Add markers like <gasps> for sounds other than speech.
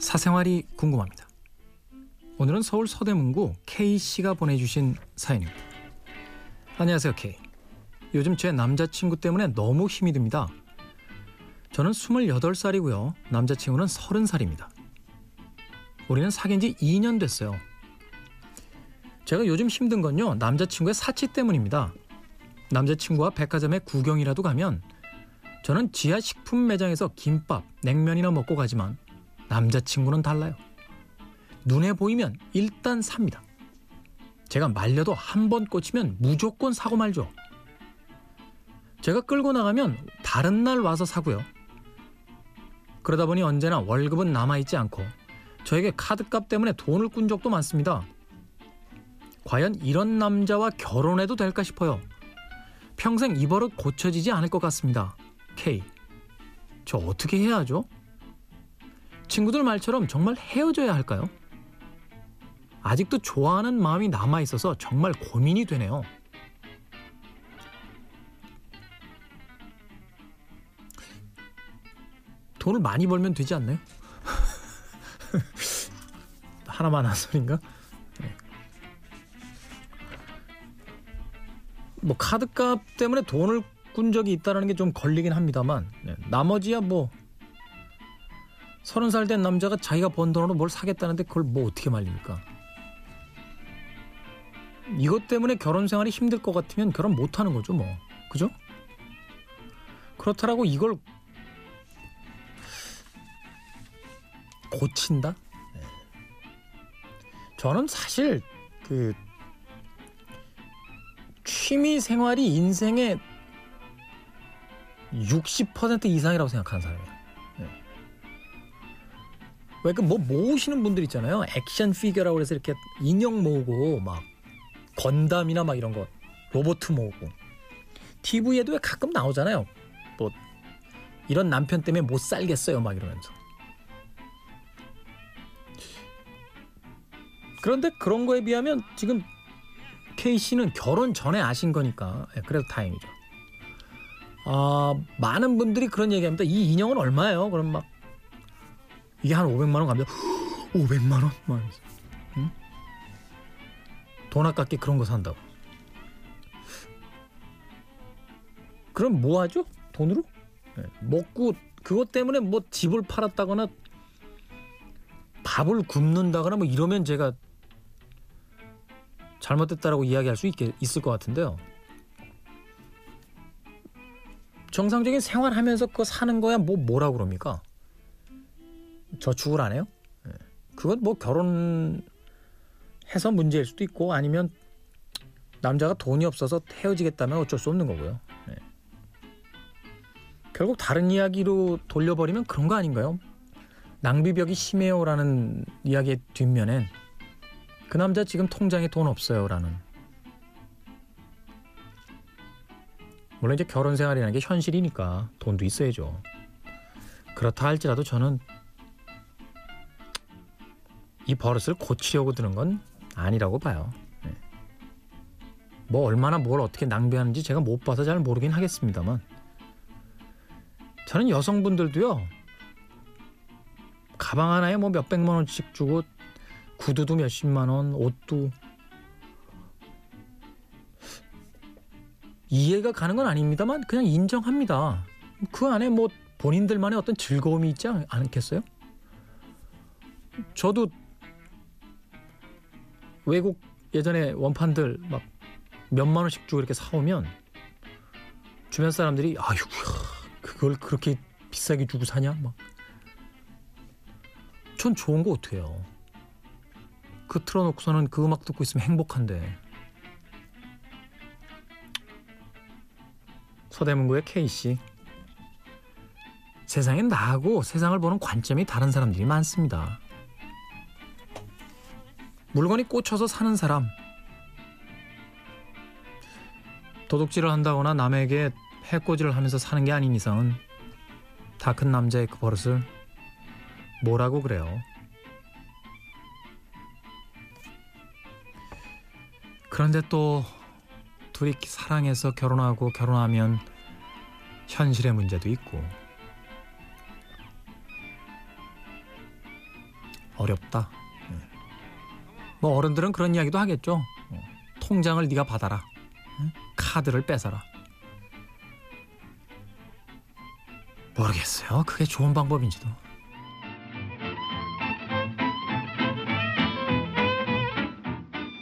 사생활이 궁금합니다. 오늘은 서울 서대문구 K씨가 보내주신 사연입니다. 안녕하세요 K. 요즘 제 남자친구 때문에 너무 힘이 듭니다. 저는 28살이고요. 남자친구는 30살입니다. 우리는 사귄 지 2년 됐어요. 제가 요즘 힘든 건요. 남자친구의 사치 때문입니다. 남자친구와 백화점에 구경이라도 가면 저는 지하 식품 매장에서 김밥, 냉면이나 먹고 가지만 남자친구는 달라요. 눈에 보이면 일단 삽니다. 제가 말려도 한 번 꽂히면 무조건 사고 말죠. 제가 끌고 나가면 다른 날 와서 사고요. 그러다 보니 언제나 월급은 남아있지 않고 저에게 카드값 때문에 돈을 꾼 적도 많습니다. 과연 이런 남자와 결혼해도 될까 싶어요. 평생 이 버릇 고쳐지지 않을 것 같습니다. K. 저 어떻게 해야 하죠? 친구들 말처럼 정말 헤어져야 할까요? 아직도 좋아하는 마음이 남아 있어서 정말 고민이 되네요. 돈을 많이 벌면 되지 않나요? <laughs> 하나만 한 소린가? 네. 뭐 카드값 때문에 돈을 꾼 적이 있다는 게 좀 걸리긴 합니다만 네. 나머지야 뭐 서른 살 된 남자가 자기가 번 돈으로 뭘 사겠다는데 그걸 뭐 어떻게 말립니까? 이것 때문에 결혼 생활이 힘들 것 같으면 결혼 못 하는 거죠, 뭐. 그죠? 그렇다라고 이걸 고친다? 네. 저는 사실 그 취미 생활이 인생의 60% 이상이라고 생각하는 사람이에요. 왜 그 뭐 모으시는 분들 있잖아요. action figure라고 해서 이렇게 인형 모으고 막 건담이나 막 이런 거 로보트 모으고 TV에도 왜 가끔 나오잖아요. 뭐 이런 남편 때문에 못 살겠어요 막 이러면서. 그런데 그런 거에 비하면 지금 K 씨는 결혼 전에 아신 거니까 예, 그래도 다행이죠. 아 많은 분들이 그런 얘기합니다. 이 인형은 얼마예요? 그럼 막 이게 한 500만 원 갑니다. 500만 <gasps> 원? 막 응? 돈 아깝게 그런 거 산다고. 그럼 뭐 하죠? 돈으로? 네. 먹고 그것 때문에 뭐 집을 팔았다거나 밥을 굶는다거나 뭐 이러면 제가 잘못됐다라고 이야기할 수 있게 있을 것 같은데요. 정상적인 생활하면서 그거 사는 거야 뭐 뭐라고 그럽니까? 저축을 안 해요? 예. 그건 뭐 결혼해서 문제일 수도 있고 아니면 남자가 돈이 없어서 헤어지겠다면 어쩔 수 없는 거고요. 네. 결국 다른 이야기로 돌려버리면 그런 거 아닌가요? 낭비벽이 심해요라는 이야기의 뒷면엔 그 남자 지금 통장에 돈 없어요라는 물론 이제 결혼 생활이라는 게 현실이니까 돈도 있어야죠. 그렇다 할지라도 저는 이 버릇을 고치려고 드는 건 아니라고 봐요. 네. 뭐 얼마나 뭘 어떻게 낭비하는지 제가 못 봐서 잘 모르긴 하겠습니다만 저는 여성분들도요 가방 하나에 뭐 몇백만 원씩 주고 구두도 몇십만 원, 옷도 이해가 가는 건 아닙니다만 그냥 인정합니다. 그 안에 뭐 본인들만의 어떤 즐거움이 있지 않겠어요? 저도 외국 예전에 원판들 막 몇만 원씩 주고 이렇게 사오면 주변 사람들이 아유 그걸 그렇게 비싸게 주고 사냐 막. 전 좋은 거 어때요? 그 틀어놓고서는 그 음악 듣고 있으면 행복한데. 서대문구의 K씨. 세상엔 나하고 세상을 보는 관점이 다른 사람들이 많습니다. 물건이 꽂혀서 사는 사람. 도둑질을 한다거나 남에게 해코지를 하면서 사는 게 아닌 이상은 다 큰 남자의 그 버릇을 뭐라고 그래요. 그런데 또 둘이 사랑해서 결혼하고 결혼하면 현실의 문제도 있고 어렵다. 예. 뭐 어른들은 그런 이야기도 하겠죠. 어, 통장을 네가 받아라. 응? 카드를 뺏어라. 모르겠어요. 그게 좋은 방법인지도.